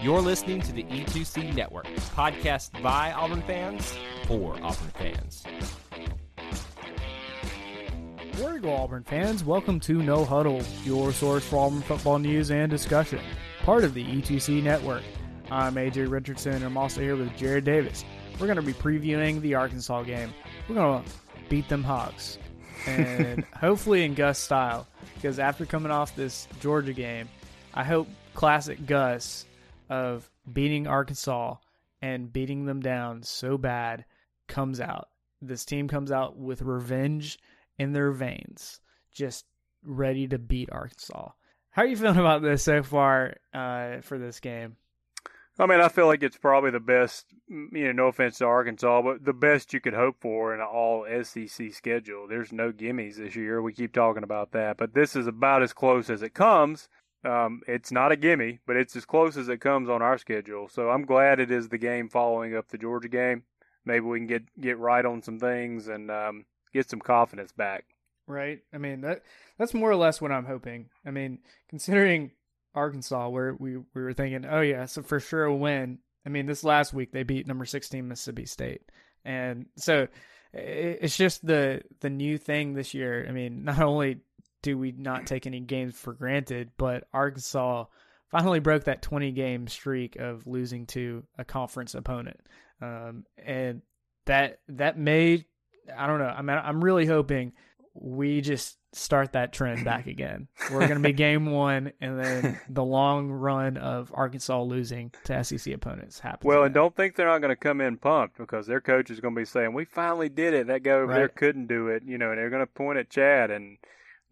You're listening to the E2C Network, podcast by Auburn fans for Auburn fans. Where you go, Auburn fans, welcome to No Huddle, your source for Auburn football news and discussion, part of the E2C network. I'm AJ Richardson, and I'm also here with Jared Davis. We're going to be previewing the Arkansas game. We're going to beat them Hogs, and hopefully in Gus style, because after coming off this Georgia game, I hope classic Gus of beating Arkansas and beating them down so bad comes out. This team comes out with revenge in their veins, just ready to beat Arkansas. How are you feeling about this so far uh, for this game? I mean, I feel like it's probably the best, you know, no offense to Arkansas, but the best you could hope for in an all SEC schedule. There's no gimmies this year. We keep talking about that, but this is about as close as it comes. Um, it's not a gimme, but it's as close as it comes on our schedule. So I'm glad it is the game following up the Georgia game. Maybe we can get, get right on some things and um, get some confidence back. Right. I mean that that's more or less what I'm hoping. I mean, considering Arkansas, where we we were thinking, oh yeah, so for sure a win. I mean, this last week they beat number 16 Mississippi State, and so it's just the the new thing this year. I mean, not only do we not take any games for granted, but Arkansas finally broke that 20 game streak of losing to a conference opponent, um, and that that may I don't know. I mean, I'm really hoping we just start that trend back again. We're going to be game one, and then the long run of Arkansas losing to SEC opponents happens. Well, and don't think they're not going to come in pumped because their coach is going to be saying, "We finally did it. That guy over there couldn't do it." You know, and they're going to point at Chad, and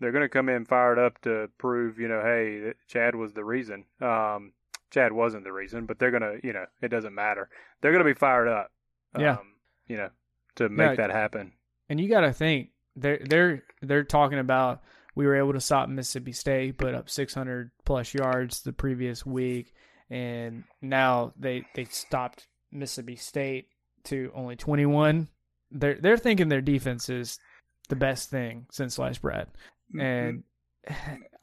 they're going to come in fired up to prove, you know, hey, that Chad was the reason. Um, Chad wasn't the reason, but they're going to, you know, it doesn't matter. They're going to be fired up. Yeah. Um, you know, to make Yeah. that happen. And you got to think they're they're they're talking about we were able to stop Mississippi State, put up 600 plus yards the previous week, and now they they stopped Mississippi State to only 21. They're they're thinking their defense is the best thing since sliced bread, and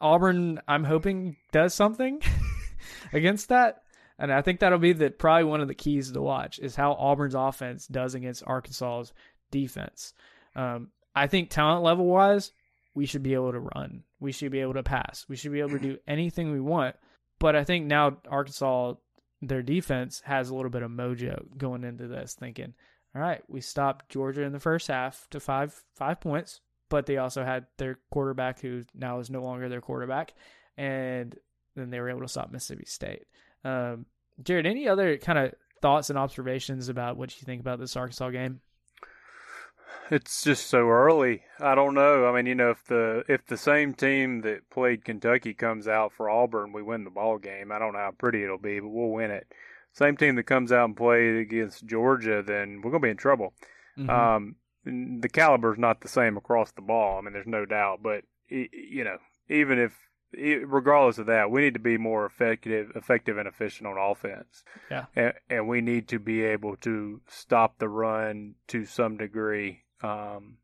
Auburn, I'm hoping does something against that. And I think that'll be the probably one of the keys to watch is how Auburn's offense does against Arkansas's defense. Um, I think talent level wise, we should be able to run. We should be able to pass. We should be able to do anything we want. But I think now Arkansas, their defense has a little bit of mojo going into this, thinking, all right, we stopped Georgia in the first half to five five points, but they also had their quarterback who now is no longer their quarterback, and then they were able to stop Mississippi State. Um, Jared, any other kind of thoughts and observations about what you think about this Arkansas game? It's just so early. I don't know. I mean, you know, if the if the same team that played Kentucky comes out for Auburn, we win the ball game. I don't know how pretty it'll be, but we'll win it. Same team that comes out and plays against Georgia, then we're gonna be in trouble. Mhm. Um, the caliber's not the same across the ball. I mean, there's no doubt. But you know, even if regardless of that, we need to be more effective, effective and efficient on offense. Yeah. and, and we need to be able to stop the run to some degree. Um,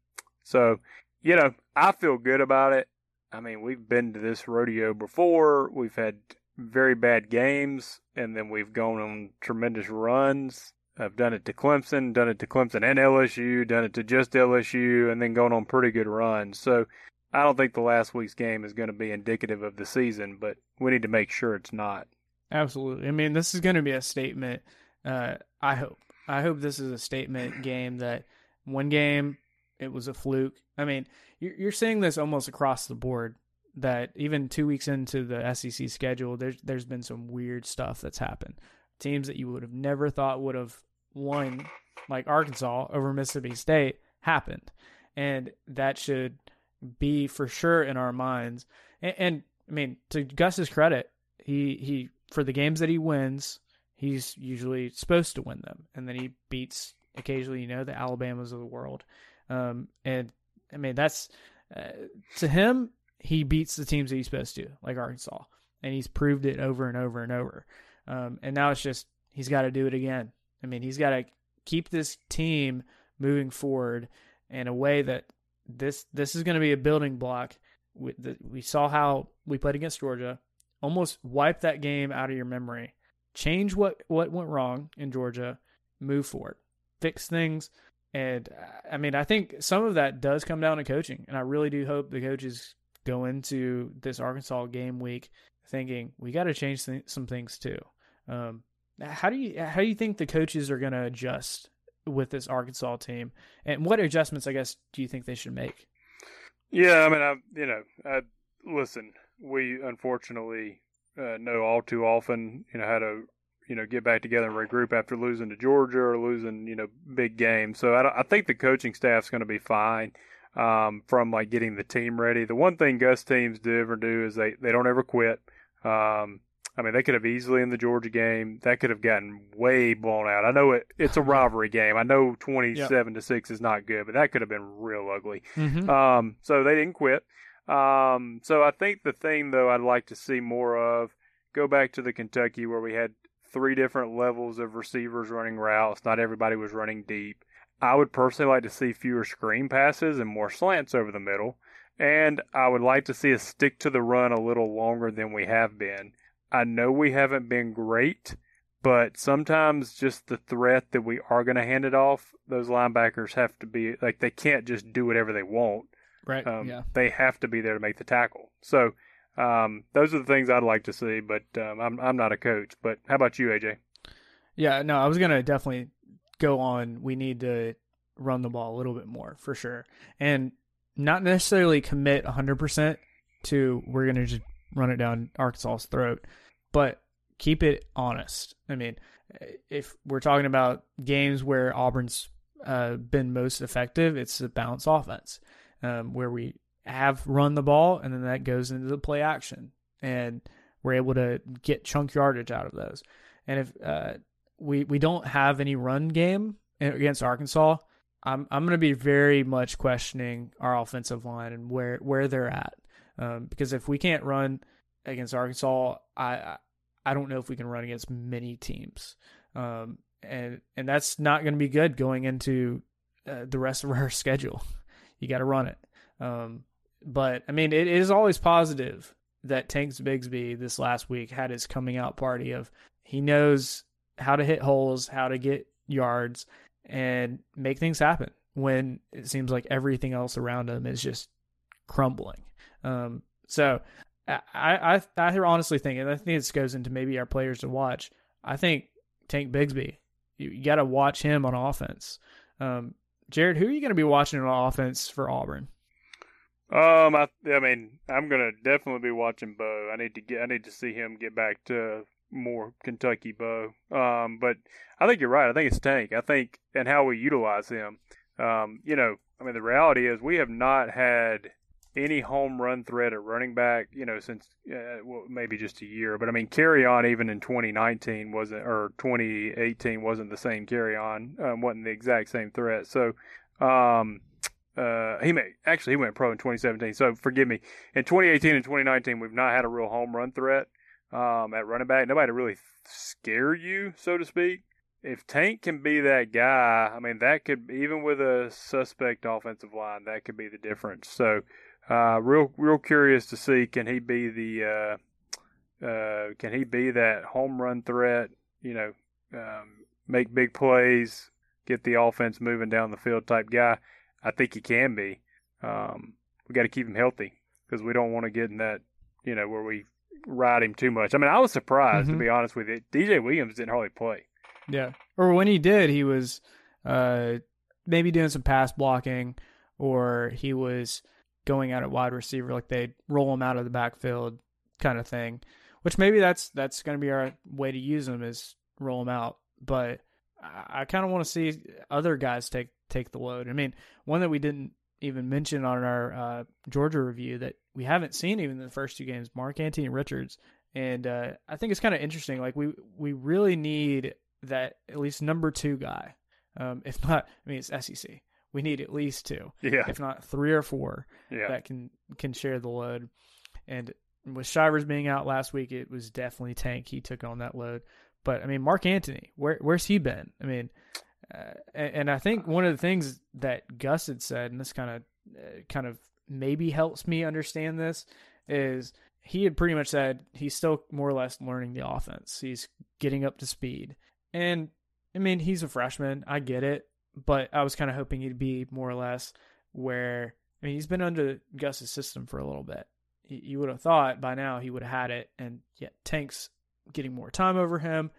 so, you know, I feel good about it. I mean, we've been to this rodeo before. We've had very bad games, and then we've gone on tremendous runs. I've done it to Clemson, done it to Clemson and LSU, done it to just LSU, and then gone on pretty good runs. So I don't think the last week's game is going to be indicative of the season, but we need to make sure it's not. Absolutely. I mean, this is going to be a statement. Uh, I hope. I hope this is a statement game that one game it was a fluke. I mean, you're, you're seeing this almost across the board. That even two weeks into the SEC schedule, there's there's been some weird stuff that's happened. Teams that you would have never thought would have won, like Arkansas over Mississippi State, happened, and that should be for sure in our minds. And, and I mean, to Gus's credit, he he for the games that he wins, he's usually supposed to win them, and then he beats occasionally, you know, the Alabamas of the world. Um, and I mean, that's uh, to him, he beats the teams that he's supposed to, like Arkansas, and he's proved it over and over and over. Um, and now it's just he's got to do it again. I mean, he's got to keep this team moving forward in a way that this this is going to be a building block. We, the, we saw how we played against Georgia, almost wipe that game out of your memory, change what what went wrong in Georgia, move forward, fix things. And I mean, I think some of that does come down to coaching, and I really do hope the coaches go into this Arkansas game week thinking we got to change th- some things too. Um, how do you how do you think the coaches are going to adjust with this Arkansas team, and what adjustments I guess do you think they should make? Yeah, I mean, I you know, I, listen, we unfortunately uh, know all too often, you know, how to you know get back together and regroup after losing to Georgia or losing you know big games. So I, I think the coaching staff's going to be fine um, from like getting the team ready. The one thing Gus teams do ever do is they they don't ever quit. Um, I mean, they could have easily in the Georgia game. That could have gotten way blown out. I know it, it's a rivalry game. I know twenty-seven yep. to six is not good, but that could have been real ugly. Mm-hmm. Um, so they didn't quit. Um, so I think the thing though I'd like to see more of go back to the Kentucky where we had three different levels of receivers running routes. Not everybody was running deep. I would personally like to see fewer screen passes and more slants over the middle. And I would like to see us stick to the run a little longer than we have been. I know we haven't been great, but sometimes just the threat that we are going to hand it off, those linebackers have to be like they can't just do whatever they want. Right. Um, yeah. They have to be there to make the tackle. So um, those are the things I'd like to see. But um, I'm I'm not a coach. But how about you, AJ? Yeah. No, I was gonna definitely go on. We need to run the ball a little bit more for sure, and not necessarily commit 100% to we're gonna just run it down Arkansas's throat, but keep it honest. I mean, if we're talking about games where Auburn's uh, been most effective, it's a balance offense um, where we have run the ball and then that goes into the play action and we're able to get chunk yardage out of those. And if uh, we we don't have any run game against Arkansas, I'm I'm going to be very much questioning our offensive line and where where they're at. Um, because if we can't run against Arkansas, I I don't know if we can run against many teams, um, and and that's not going to be good going into uh, the rest of our schedule. You got to run it. Um, but I mean, it is always positive that Tanks Bigsby this last week had his coming out party of he knows how to hit holes, how to get yards, and make things happen when it seems like everything else around him is just crumbling. Um, so I, I, I honestly think, and I think this goes into maybe our players to watch. I think Tank Bigsby, you, you got to watch him on offense. Um, Jared, who are you going to be watching on offense for Auburn? Um, I, I mean, I'm gonna definitely be watching Bo. I need to get, I need to see him get back to more Kentucky Bo. Um, but I think you're right. I think it's Tank. I think and how we utilize him. Um, you know, I mean, the reality is we have not had any home run threat at running back, you know, since uh, well, maybe just a year. But I mean, Kerryon even in 2019 wasn't, or 2018 wasn't the same Kerryon, um, wasn't the exact same threat. So, um, uh, he may actually he went pro in 2017. So forgive me. In 2018 and 2019, we've not had a real home run threat um, at running back. Nobody to really scare you, so to speak. If Tank can be that guy, I mean, that could even with a suspect offensive line, that could be the difference. So, uh, real, real curious to see can he be the uh, uh, can he be that home run threat? You know, um, make big plays, get the offense moving down the field type guy. I think he can be. Um, we got to keep him healthy because we don't want to get in that, you know, where we ride him too much. I mean, I was surprised mm-hmm. to be honest with you. DJ Williams didn't hardly play. Yeah, or when he did, he was uh, maybe doing some pass blocking, or he was going out at wide receiver, like they roll him out of the backfield, kind of thing. Which maybe that's that's going to be our way to use him is roll him out. But I, I kind of want to see other guys take take the load. I mean, one that we didn't even mention on our uh, Georgia review that we haven't seen even in the first two games. Mark Antony Richards, and uh, I think it's kind of interesting. Like we we really need that at least number two guy. Um, if not, I mean it's SEC. We need at least two, Yeah. if not three or four Yeah. that can can share the load. And with Shivers being out last week, it was definitely Tank. He took on that load. But I mean, Mark Antony, where where's he been? I mean, uh, and, and I think one of the things that Gus had said, and this kind of uh, kind of maybe helps me understand this, is he had pretty much said he's still more or less learning the offense. He's getting up to speed, and I mean, he's a freshman. I get it, but I was kind of hoping he'd be more or less where I mean, he's been under Gus's system for a little bit. You- would have thought by now he would have had it, and yet Tank's getting more time over him.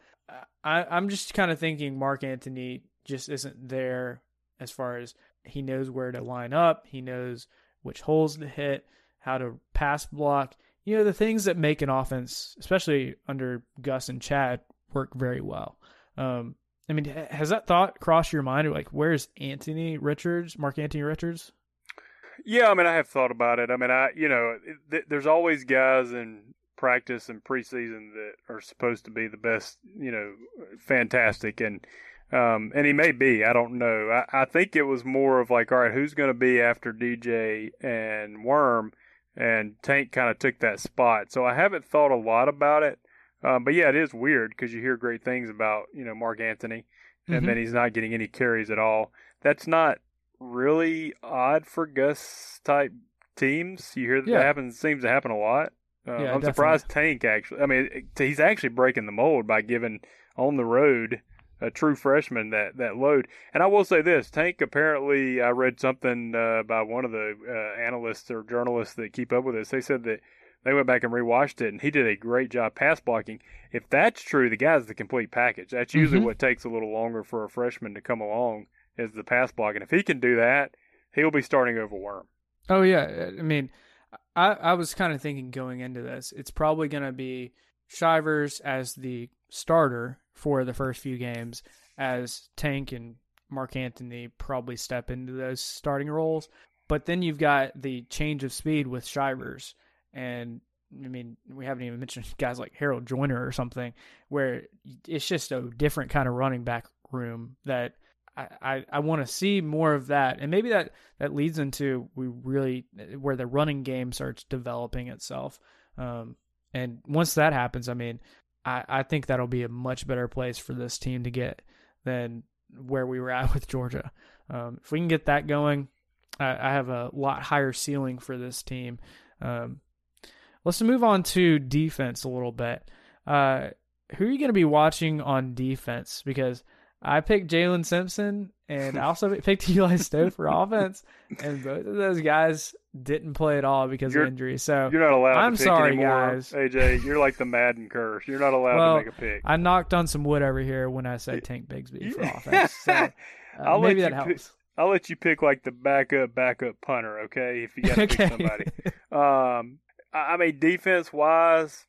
I, I'm just kind of thinking Mark Antony just isn't there as far as he knows where to line up, he knows which holes to hit, how to pass block. You know, the things that make an offense, especially under Gus and Chad, work very well. Um, I mean, has that thought crossed your mind? Like, where's Antony Richards, Mark Antony Richards? Yeah, I mean, I have thought about it. I mean, I you know, th- there's always guys in practice and preseason that are supposed to be the best, you know, fantastic, and um, and he may be. I don't know. I, I think it was more of like, all right, who's going to be after DJ and Worm, and Tank kind of took that spot. So I haven't thought a lot about it. Um, but yeah, it is weird because you hear great things about you know Mark Antony, and Mhm. then he's not getting any carries at all. That's not really odd for Gus type teams. You hear that, Yeah. that happens seems to happen a lot. Uh, Yeah, I'm surprised Tank actually. I mean, he's actually breaking the mold by giving on the road a true freshman that that load. And I will say this: Tank apparently, I read something uh, by one of the uh, analysts or journalists that keep up with this. They said that they went back and rewatched it, and he did a great job pass blocking. If that's true, the guy's the complete package. That's usually Mhm. what takes a little longer for a freshman to come along is the pass blocking. If he can do that, he'll be starting over Worm. Oh yeah, I mean, I I was kind of thinking going into this, it's probably going to be Shivers as the starter for the first few games, as Tank and Mark Antony probably step into those starting roles. But then you've got the change of speed with Shivers, and I mean, we haven't even mentioned guys like Harold Joiner or something, where it's just a different kind of running back room that I, I, I want to see more of that. And maybe that, that leads into we really where the running game starts developing itself. Um, and once that happens, I mean, I, I think that'll be a much better place for this team to get than where we were at with Georgia. Um, if we can get that going, I, I have a lot higher ceiling for this team. Um, let's move on to defense a little bit. Uh, who are you going to be watching on defense? Because I picked Jalen Simpson and I also picked Eli Stove for offense, and both of those guys didn't play at all because You're- of injury. So You're not allowed I'm to pick sorry, anymore, guys. AJ. You're like the Madden curse. You're not allowed Well, to make a pick. I knocked on some wood over here when I said Tank Bigsby for offense. So uh, I'll let maybe you that pick- helps. I'll let you pick like the backup, backup punter. Okay, if you got to okay. pick somebody. Um, I mean, defense wise,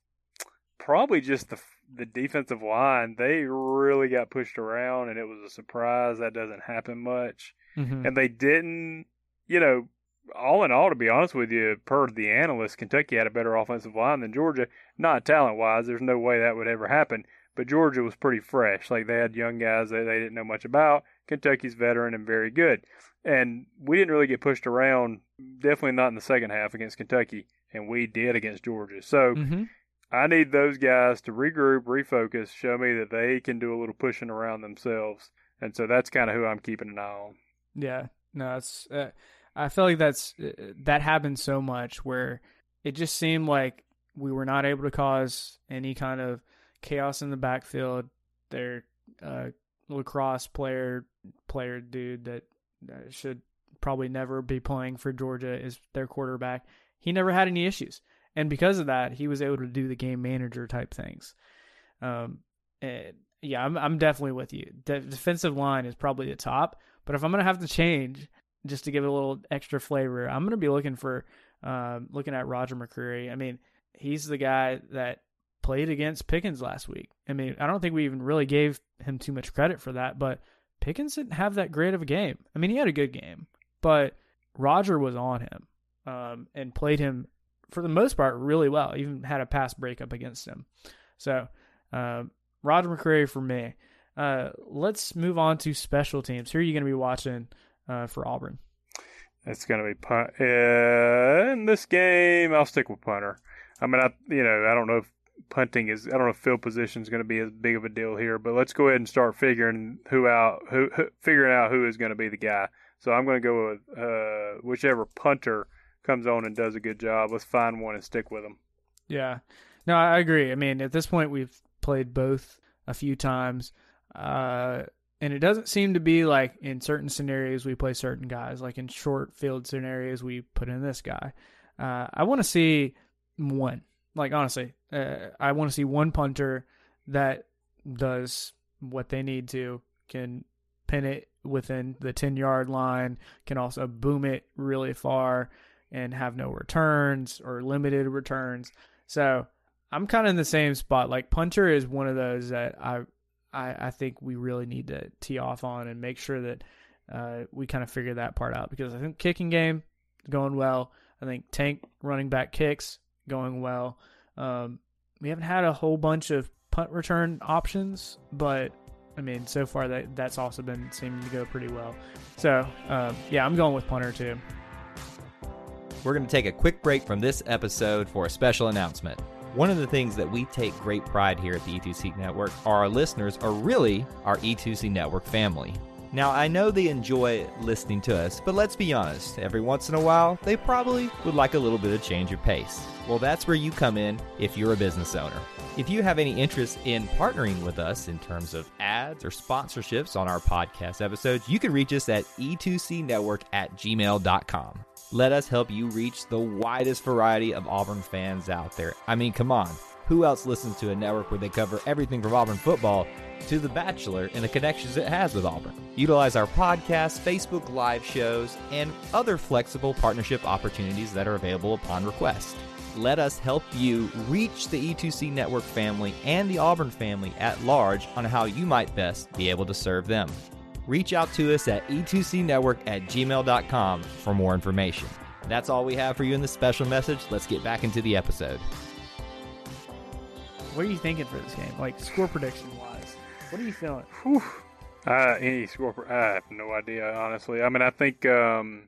probably just the the defensive line. They really got pushed around, and it was a surprise. That doesn't happen much, Mhm. and they didn't. You know, all in all, to be honest with you, per the analysts, Kentucky had a better offensive line than Georgia. Not talent wise, there's no way that would ever happen. But Georgia was pretty fresh. Like they had young guys that they didn't know much about. Kentucky's veteran and very good. And we didn't really get pushed around, definitely not in the second half against Kentucky, and we did against Georgia. So Mhm. I need those guys to regroup, refocus, show me that they can do a little pushing around themselves. And so that's kind of who I'm keeping an eye on. Yeah, no, it's. Uh, I feel like that's uh, that happened so much where it just seemed like we were not able to cause any kind of chaos in the backfield. Their uh, lacrosse player, player dude that should probably never be playing for Georgia is their quarterback. He never had any issues, and because of that, he was able to do the game manager type things. Um, and yeah, I'm I'm definitely with you. Defensive line is probably the top, but if I'm gonna have to change just to give it a little extra flavor, I'm gonna be looking for um, looking at Roger McCreary. I mean, he's the guy that played against Pickens last week. I mean, I don't think we even really gave him too much credit for that, but Pickens didn't have that great of a game. I mean, he had a good game, but Roger was on him um, and played him for the most part really well. Even had a pass breakup against him. So uh, Roger McCreary for me. Uh, let's move on to special teams. Who are you going to be watching uh, for Auburn? It's going to be punt. In this game, I'll stick with punter. I mean, I you know I don't know if punting is I don't know if field position is going to be as big of a deal here, but let's go ahead and start figuring who out who, who figuring out who is going to be the guy. So I'm going to go with uh, whichever punter comes on and does a good job. Let's find one and stick with them. Yeah, no, I agree. I mean, at this point, we've played both a few times. Uh, and it doesn't seem to be like in certain scenarios we play certain guys. Like in short field scenarios, we put in this guy. Uh, I want to see one. Like honestly, uh, I want to see one punter that does what they need to, can pin it within the ten yard line, can also boom it really far, and have no returns or limited returns. So I'm kind of in the same spot. Like punter is one of those that I I, I think we really need to tee off on and make sure that uh, we kind of figure that part out because I think kicking game going well. I think tank running back kicks going well. Um, we haven't had a whole bunch of punt return options, but I mean, so far that that's also been seeming to go pretty well. So um, yeah, I'm going with punter too. We're going to take a quick break from this episode for a special announcement. One of the things that we take great pride here at the E2C Network are our listeners are really our E2C Network family. Now, I know they enjoy listening to us, but let's be honest, every once in a while, they probably would like a little bit of change of pace. Well, that's where you come in if you're a business owner. If you have any interest in partnering with us in terms of ads or sponsorships on our podcast episodes, you can reach us at e2cnetwork at gmail.com. Let us help you reach the widest variety of Auburn fans out there. I mean, come on. Who else listens to a network where they cover everything from Auburn football to The Bachelor and the connections it has with Auburn? Utilize our podcast, Facebook Live shows, and other flexible partnership opportunities that are available upon request. Let us help you reach the E2C Network family and the Auburn family at large on how you might best be able to serve them reach out to us at e2cnetwork at gmail.com for more information. That's all we have for you in this special message. Let's get back into the episode. What are you thinking for this game? Like score prediction wise, what are you feeling? Whew. Uh, any score? I have no idea, honestly. I mean, I think um,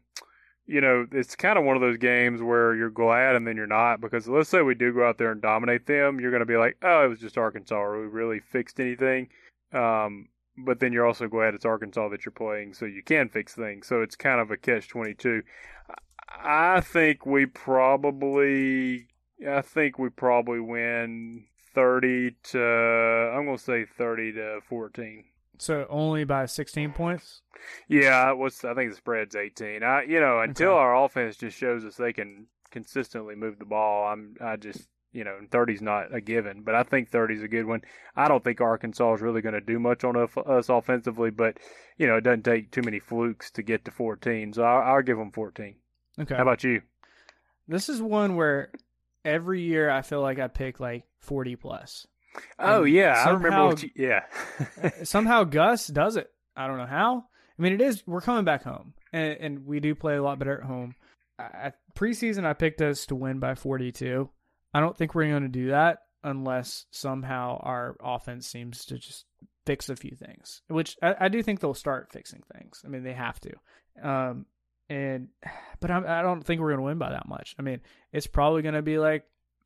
you know it's kind of one of those games where you're glad and then you're not because let's say we do go out there and dominate them, you're going to be like, oh, it was just Arkansas. Are we really fixed anything? Um, but then you're also glad it's Arkansas that you're playing, so you can fix things. So it's kind of a catch twenty two. I think we probably, I think we probably win thirty to. I'm going to say thirty to fourteen. So only by 16 points. Yeah, what's I think the spread's 18. I, you know, until Okay. our offense just shows us they can consistently move the ball, I'm, I just, you know, 30's not a given, but I think 30's a good one. I don't think Arkansas is really going to do much on us- us offensively, but you know, it doesn't take too many flukes to get to 14, so I'll, I'll give them 14. Okay. How about you? this is one where every year I feel like I pick like 40 plus. Oh And yeah, I remember. What you, yeah, Somehow Gus does it. I don't know how. I mean, it is. We're coming back home, and, and we do play a lot better at home. At preseason, I picked us to win by 42. I don't think we're going to do that unless somehow our offense seems to just fix a few things, which I, I do think they'll start fixing things. I mean, they have to. Um, and but I'm, I don't think we're going to win by that much. I mean, it's probably going to be like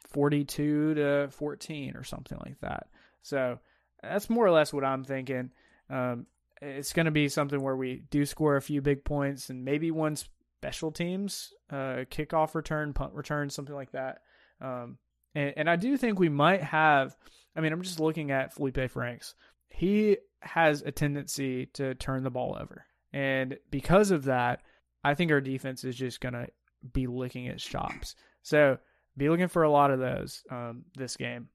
42 to 14 or something like that. So that's more or less what I'm thinking. Um, it's going to be something where we do score a few big points and maybe one special teams, uh, kickoff return, punt return, something like that. Um, and, and I do think we might have. I mean, I'm just looking at Felipe Franks. He has a tendency to turn the ball over, and because of that, I think our defense is just going to be licking its chops. So be looking for a lot of those um, this game.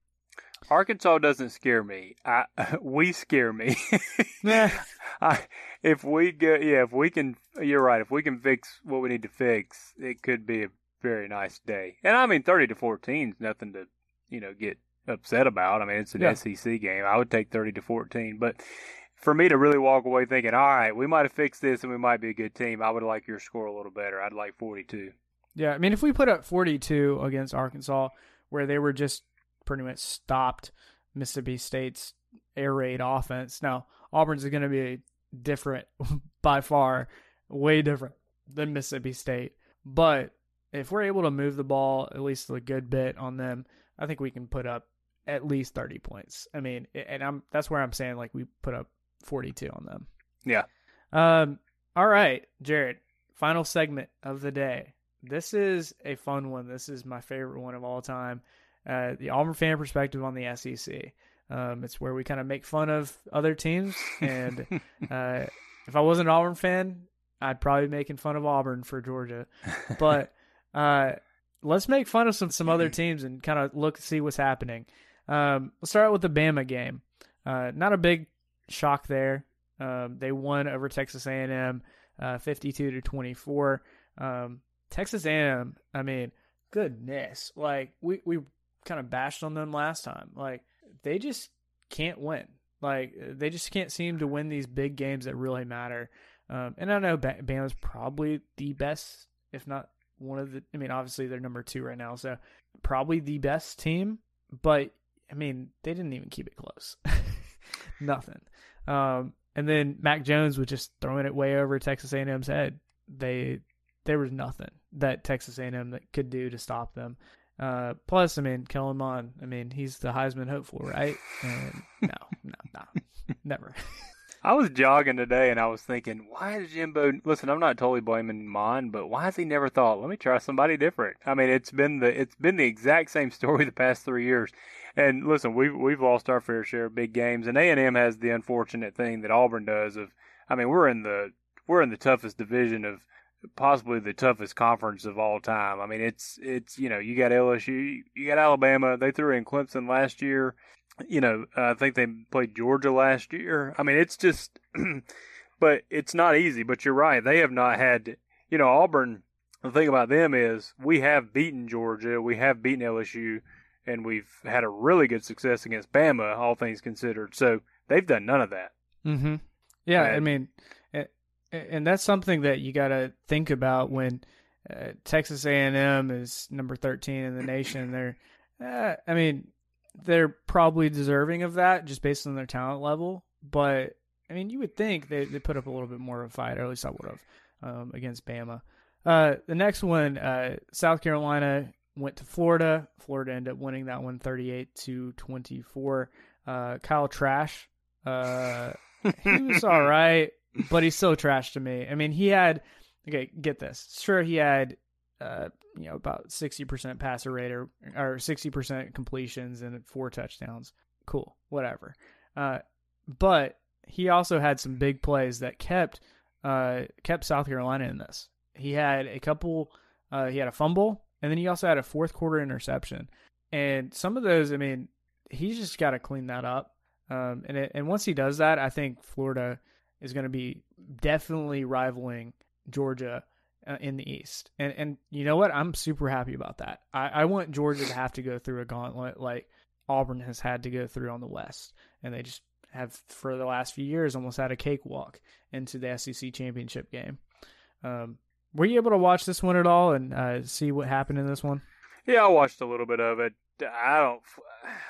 Arkansas doesn't scare me. I we scare me. I, if we get yeah, if we can, you're right. If we can fix what we need to fix, it could be a very nice day. And I mean, thirty to fourteen is nothing to you know get upset about. I mean, it's an Yeah. SEC game. I would take thirty to fourteen, but for me to really walk away thinking, all right, we might have fixed this and we might be a good team, I would like your score a little better. I'd like forty-two. Yeah, I mean, if we put up 42 against Arkansas, where they were just pretty much stopped Mississippi State's air raid offense. Now, Auburn's is going to be different by far, way different than Mississippi State. But if we're able to move the ball at least a good bit on them, I think we can put up at least 30 points. I mean, and I'm that's where I'm saying like we put up 42 on them. Yeah. Um all right, Jared, final segment of the day. This is a fun one. This is my favorite one of all time. Uh, the Auburn fan perspective on the SEC. Um, it's where we kind of make fun of other teams. And uh, if I wasn't an Auburn fan, I'd probably be making fun of Auburn for Georgia. But uh, let's make fun of some, some other teams and kind of look see what's happening. Um, let's start out with the Bama game. Uh, not a big shock there. Um, they won over Texas A&M, uh, 52 to 24. Um, Texas A&M, I mean, goodness, like we we kind of bashed on them last time. Like they just can't win. Like they just can't seem to win these big games that really matter. Um, and I know Bama's probably the best, if not one of the. I mean, obviously they're number two right now, so probably the best team. But I mean, they didn't even keep it close. Nothing. Um, and then Mac Jones was just throwing it way over Texas A&M's head. They there was nothing that Texas A&M that could do to stop them. Uh, plus, I mean, Kellen Mond, I mean, he's the Heisman hopeful, right? And no, no, no, never. I was jogging today and I was thinking, why is Jimbo? Listen, I'm not totally blaming Mond, but why has he never thought? Let me try somebody different. I mean, it's been the it's been the exact same story the past three years. And listen, we've we've lost our fair share of big games, and A and M has the unfortunate thing that Auburn does. Of, I mean, we're in the we're in the toughest division of possibly the toughest conference of all time. I mean, it's it's you know you got LSU, you got Alabama. They threw in Clemson last year. You know, uh, I think they played Georgia last year. I mean, it's just, but it's not easy. But you're right; they have not had. You know, Auburn. The thing about them is we have beaten Georgia, we have beaten LSU, and we've had a really good success against Bama, all things considered. So they've done none of that. Mm-hmm. Yeah, and, I mean, and that's something that you got to think about when uh, Texas A&M is number 13 in the nation. They're, uh, I mean, they're probably deserving of that just based on their talent level. But I mean, you would think they they put up a little bit more of a fight, or at least I would have um, against Bama. Uh, the next one, uh, South Carolina went to Florida. Florida ended up winning that one, 38 to 24. Uh, Kyle Trask, uh, he was all right but he's so trash to me. I mean, he had okay, get this. Sure, he had uh, you know about sixty percent passer rate or or sixty percent completions and four touchdowns. Cool, whatever. Uh, but he also had some big plays that kept uh, kept South Carolina in this. He had a couple. Uh, he had a fumble, and then he also had a fourth quarter interception. And some of those, I mean, he's just got to clean that up. Um, and it, and once he does that, I think Florida is going to be definitely rivaling Georgia uh, in the East. And and you know what? I'm super happy about that. I, I want Georgia to have to go through a gauntlet like Auburn has had to go through on the West, and they just have for the last few years almost had a cakewalk into the SEC championship game. Um, were you able to watch this one at all and uh, see what happened in this one? Yeah, I watched a little bit of it. I don't.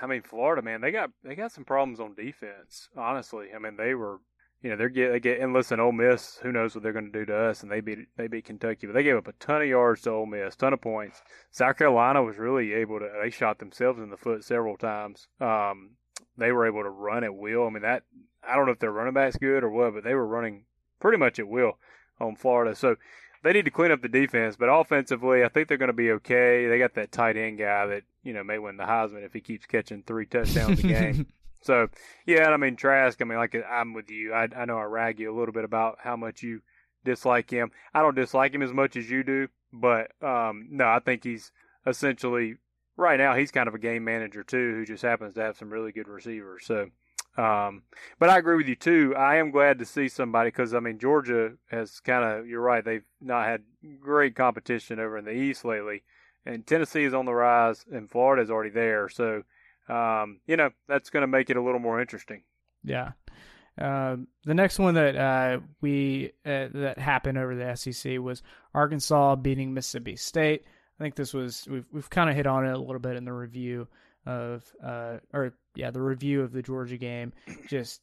I mean, Florida, man, they got they got some problems on defense. Honestly, I mean, they were you know they're get they get and listen, Ole Miss, who knows what they're going to do to us? And they beat they beat Kentucky, but they gave up a ton of yards to Ole Miss, ton of points. South Carolina was really able to. They shot themselves in the foot several times. Um, they were able to run at will. I mean that I don't know if their running back's good or what, but they were running pretty much at will on Florida. So they need to clean up the defense, but offensively, I think they're going to be okay. They got that tight end guy that you know may win the Heisman if he keeps catching three touchdowns a game. So yeah, I mean Trask. I mean, like I'm with you. I I know I rag you a little bit about how much you dislike him. I don't dislike him as much as you do, but um, no, I think he's essentially right now he's kind of a game manager too, who just happens to have some really good receivers. So. Um, but I agree with you too. I am glad to see somebody because I mean Georgia has kind of you're right. They've not had great competition over in the East lately, and Tennessee is on the rise, and Florida is already there. So um, you know, that's going to make it a little more interesting. Yeah. Um, the next one that uh, we uh, that happened over the SEC was Arkansas beating Mississippi State. I think this was we've we've kind of hit on it a little bit in the review of uh or yeah the review of the Georgia game. Just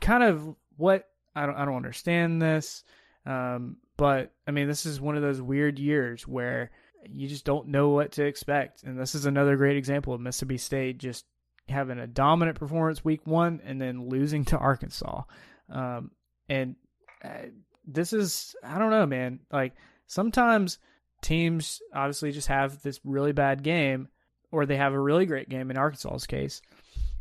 kind of what I don't I don't understand this, um, but I mean this is one of those weird years where you just don't know what to expect, and this is another great example of Mississippi State just having a dominant performance week one and then losing to Arkansas. Um, and uh, this is, I don't know, man. Like sometimes teams obviously just have this really bad game or they have a really great game in Arkansas's case.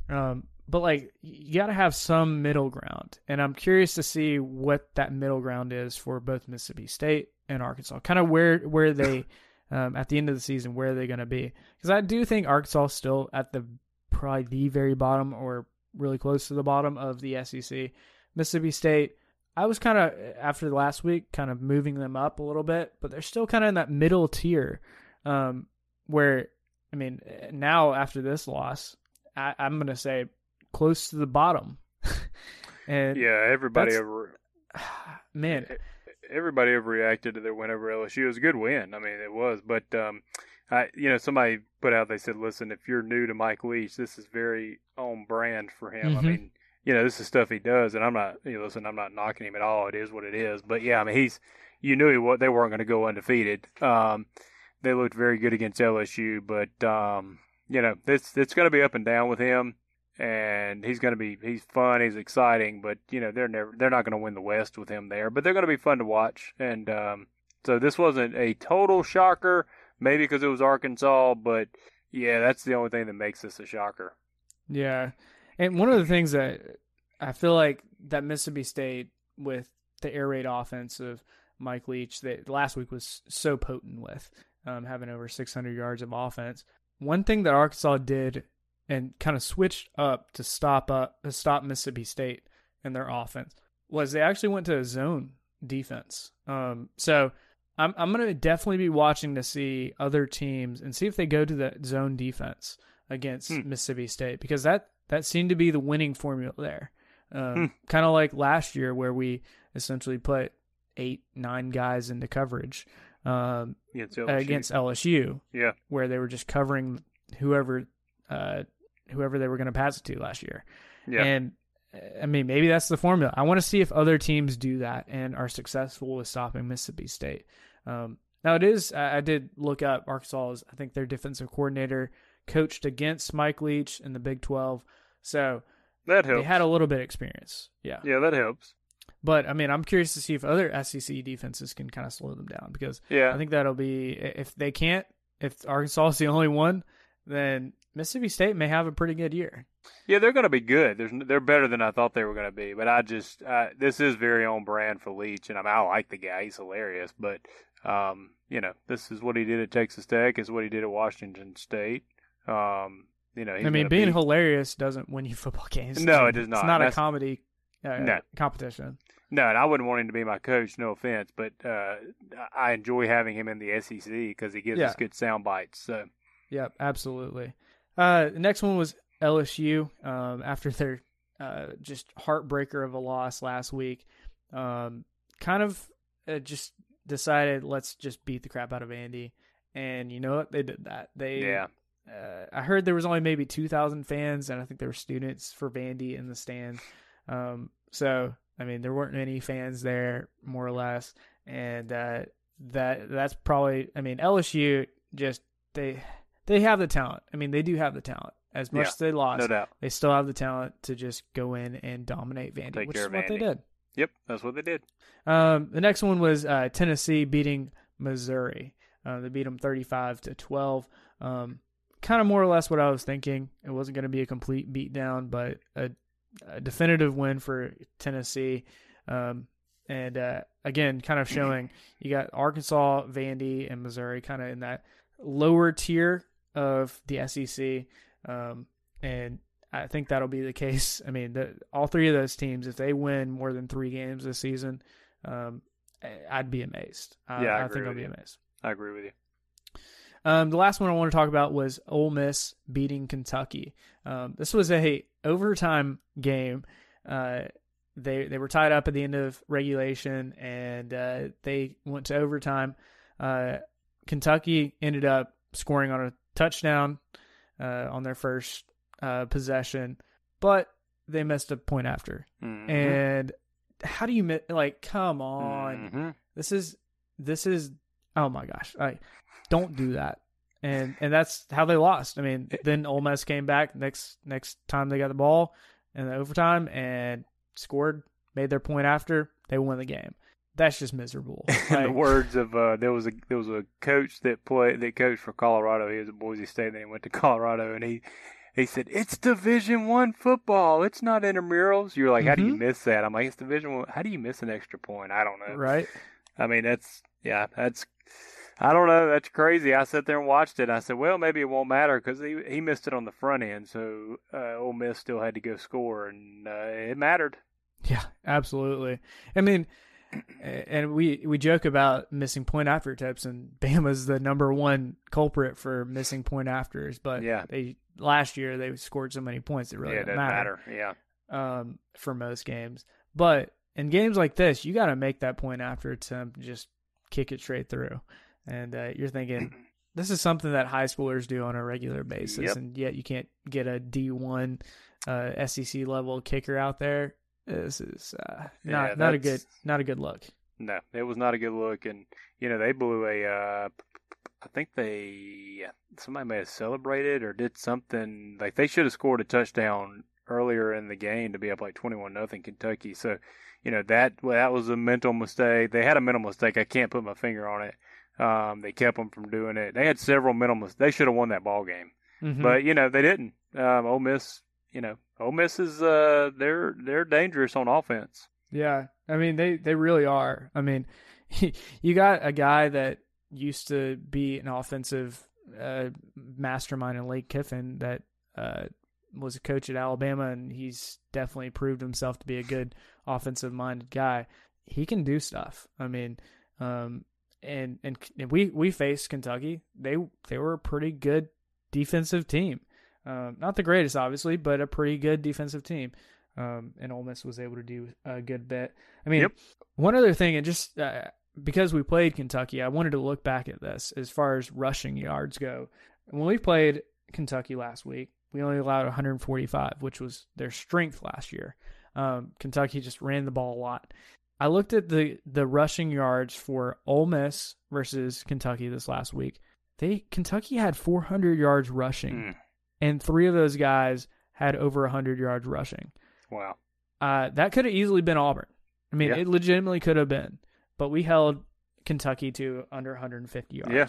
Um, but like you got to have some middle ground. And I'm curious to see what that middle ground is for both Mississippi State and Arkansas. Kind of where, where they, um, at the end of the season, where are they going to be? Because I do think Arkansas still at the probably the very bottom or really close to the bottom of the SEC. Mississippi State, I was kind of after the last week, kind of moving them up a little bit, but they're still kind of in that middle tier, um, where I mean, now after this loss, I, am going to say close to the bottom. and yeah, everybody ever man, everybody ever reacted to their win over LSU. It was a good win. I mean, it was, but um, I, you know, somebody put out, they said, listen, if you're new to Mike Leach, this is very on brand for him. Mm-hmm. I mean, you know, this is stuff he does, and I'm not, you know, listen, I'm not knocking him at all. It is what it is. But yeah, I mean, he's, you knew he, what they weren't going to go undefeated. Um, they looked very good against LSU, but um, you know, it's it's going to be up and down with him, and he's going to be he's fun, he's exciting, but you know, they're never they're not going to win the West with him there, but they're going to be fun to watch, and um, so this wasn't a total shocker Maybe because it was Arkansas, but yeah, that's the only thing that makes this a shocker. Yeah. And one of the things that I feel like that Mississippi State with the air raid offense of Mike Leach that last week was so potent with um, having over 600 yards of offense. One thing that Arkansas did and kind of switched up to stop up to stop Mississippi State and their offense was they actually went to a zone defense. Um, so I'm I'm gonna definitely be watching to see other teams and see if they go to the zone defense against hmm. Mississippi State because that that seemed to be the winning formula there. Um, hmm. Kind of like last year where we essentially put eight nine guys into coverage um, against, LSU. against LSU. Yeah, where they were just covering whoever uh, whoever they were going to pass it to last year. Yeah. And I mean, maybe that's the formula. I want to see if other teams do that and are successful with stopping Mississippi State. Um, now, it is, I, I did look up Arkansas's, I think their defensive coordinator coached against Mike Leach in the Big 12. So that helps. They had a little bit of experience. Yeah. Yeah, that helps. But I mean, I'm curious to see if other SEC defenses can kind of slow them down because yeah. I think that'll be if they can't, if Arkansas is the only one, then Mississippi State may have a pretty good year. Yeah, they're going to be good. There's, they're better than I thought they were going to be. But I just uh, this is very on brand for Leach, and I, mean, I like the guy. He's hilarious. But um, you know, this is what he did at Texas Tech. Is what he did at Washington State. Um, you know, I mean, being be... hilarious doesn't win you football games. No, it does not. It's not That's... a comedy uh, no. competition. No, and I wouldn't want him to be my coach. No offense, but uh, I enjoy having him in the SEC because he gives yeah. us good sound bites. So. yeah, absolutely. Uh, the next one was LSU um, after their uh, just heartbreaker of a loss last week. Um, kind of uh, just decided let's just beat the crap out of Vandy, and you know what? They did that. They yeah. Uh, I heard there was only maybe two thousand fans, and I think there were students for Vandy in the stands. Um, so I mean, there weren't any fans there, more or less, and uh, that that's probably. I mean, LSU just they they have the talent. I mean, they do have the talent. As much yeah, as they lost, no doubt. they still have the talent to just go in and dominate Vandy, Take which is what Vandy. they did. Yep, that's what they did. Um, the next one was uh, Tennessee beating Missouri. Uh, they beat them 35 to 12. Um, kind of more or less what I was thinking. It wasn't going to be a complete beatdown, but a, a definitive win for Tennessee. Um, and uh, again, kind of showing you got Arkansas, Vandy, and Missouri kind of in that lower tier of the SEC. Um, and I think that'll be the case. I mean, the, all three of those teams, if they win more than three games this season, um, I'd be amazed. I, yeah, I, I think I'll be amazed. I agree with you. Um, the last one I want to talk about was Ole Miss beating Kentucky. Um, this was a overtime game. Uh, they they were tied up at the end of regulation, and uh, they went to overtime. Uh, Kentucky ended up scoring on a touchdown uh, on their first uh, possession, but they missed a point after. Mhm. And how do you mi- like? Come on, Mhm. this is this is oh my gosh, I don't do that. And and that's how they lost. I mean, then Ole Miss came back next next time they got the ball in the overtime and scored, made their point after they won the game. That's just miserable. In the words of uh, there was a there was a coach that played that coached for Colorado. He was at Boise State, and then he went to Colorado, and he he said it's Division One football. It's not intramurals. You're like, how do you Mhm. miss that? I'm like, it's Division One. How do you miss an extra point? I don't know. right? I mean, that's yeah, that's I don't know. That's crazy. I sat there and watched it. I said, well, maybe it won't matter because he he missed it on the front end, so uh, Ole Miss still had to go score, and uh, it mattered. Yeah, absolutely. I mean, and we we joke about missing point after attempts, and Bama's the number one culprit for missing point afters. But Yeah. they last year they scored so many points it really yeah, didn't matter, matter. Yeah. um, for most games. But in games like this, you got to make that point after attempt, just kick it straight through, and uh, you're thinking. This is something that high schoolers do on a regular basis, Yep. and yet you can't get a D1 uh, SEC level kicker out there. This is uh, not Yeah, not a good not a good look. No, it was not a good look, and you know they blew a. Uh, I think they somebody may have celebrated or did something like they should have scored a touchdown earlier in the game to be up like twenty one nothing Kentucky. So, you know that well, that was a mental mistake. They had a mental mistake. I can't put my finger on it. Um, they kept them from doing it. They had several mental mistakes. They should have won that ball game, Mhm. but you know they didn't. Um, Ole Miss, you know, Ole Miss is uh they're they're dangerous on offense. yeah, I mean they they really are. I mean, you got a guy that used to be an offensive uh, mastermind in Lane Kiffin that uh, was a coach at Alabama, and he's definitely proved himself to be a good offensive minded guy. He can do stuff. I mean, um, and and and we we faced Kentucky. They they were a pretty good defensive team. Um, not the greatest, obviously, but a pretty good defensive team. Um, and Ole Miss was able to do a good bit. I mean, Yep. one other thing, and just uh, because we played Kentucky, I wanted to look back at this as far as rushing yards go. When we played Kentucky last week, we only allowed 145, which was their strength last year. Um, Kentucky just ran the ball a lot. I looked at the the rushing yards for Ole Miss versus Kentucky this last week. They Kentucky had 400 yards rushing, Mm. and three of those guys had over 100 yards rushing. Wow. Uh, that could have easily been Auburn. I mean, Yeah. it legitimately could have been, but we held Kentucky to under 150 yards. Yeah.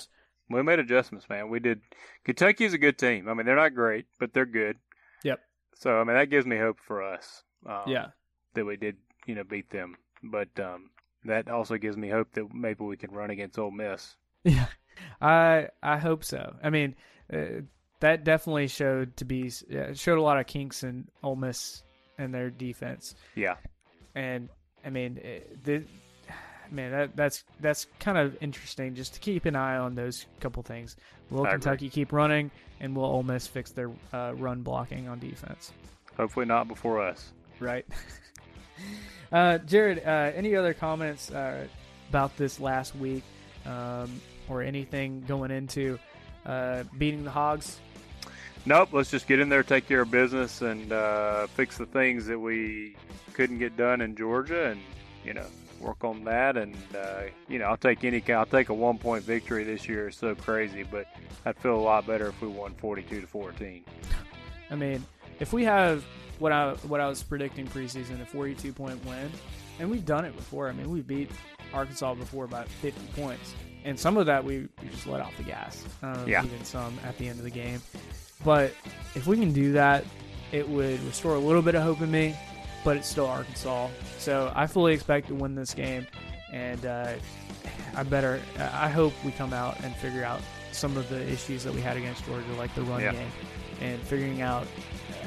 We made adjustments, man. We did. Kentucky is a good team. I mean, they're not great, but they're good. Yep. So I mean, that gives me hope for us. Um, Yeah. That we did, you know, beat them. But um, that also gives me hope that maybe we can run against Ole Miss. Yeah, I I hope so. I mean, uh, that definitely showed to be yeah, showed a lot of kinks in Ole Miss and their defense. Yeah. And I mean, it, the, man, that that's that's kind of interesting. Just to keep an eye on those couple things. Will I agree. Kentucky keep running, and will Ole Miss fix their uh, run blocking on defense? Hopefully not before us. Right. uh, Jared, uh, any other comments uh, about this last week, um, or anything going into uh, beating the Hogs? Nope. Let's just get in there, take care of business, and uh, fix the things that we couldn't get done in Georgia, and you know, work on that. And uh, you know, I'll take any. I'll take a one point victory this year. It's so crazy, but I'd feel a lot better if we won forty two to fourteen. I mean, if we have what I what I was predicting preseason, a 42 point win, and we've done it before. I mean, we beat Arkansas before by 50 points, and some of that we, we just let off the gas. Um, Yeah. Even some at the end of the game. But if we can do that, it would restore a little bit of hope in me. But it's still Arkansas, so I fully expect to win this game, and uh, I better. I hope we come out and figure out some of the issues that we had against Georgia, like the run Yeah. game, and figuring out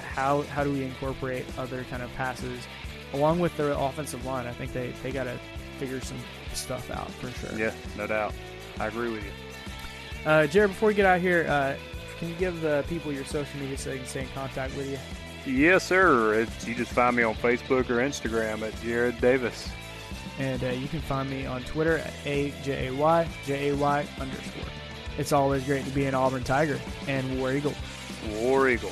how how do we incorporate other kind of passes along with their offensive line. I think they they got to figure some stuff out for sure. Yeah, no doubt. I agree with you. Uh, Jared, before we get out here, uh, can you give the people your social media so they can stay in contact with you? Yes, sir. It's, you just find me on Facebook or Instagram at Jared Davis. And uh, you can find me on Twitter at AJAY, J-A-Y underscore. It's always great to be an Auburn Tiger and War Eagle. War Eagle.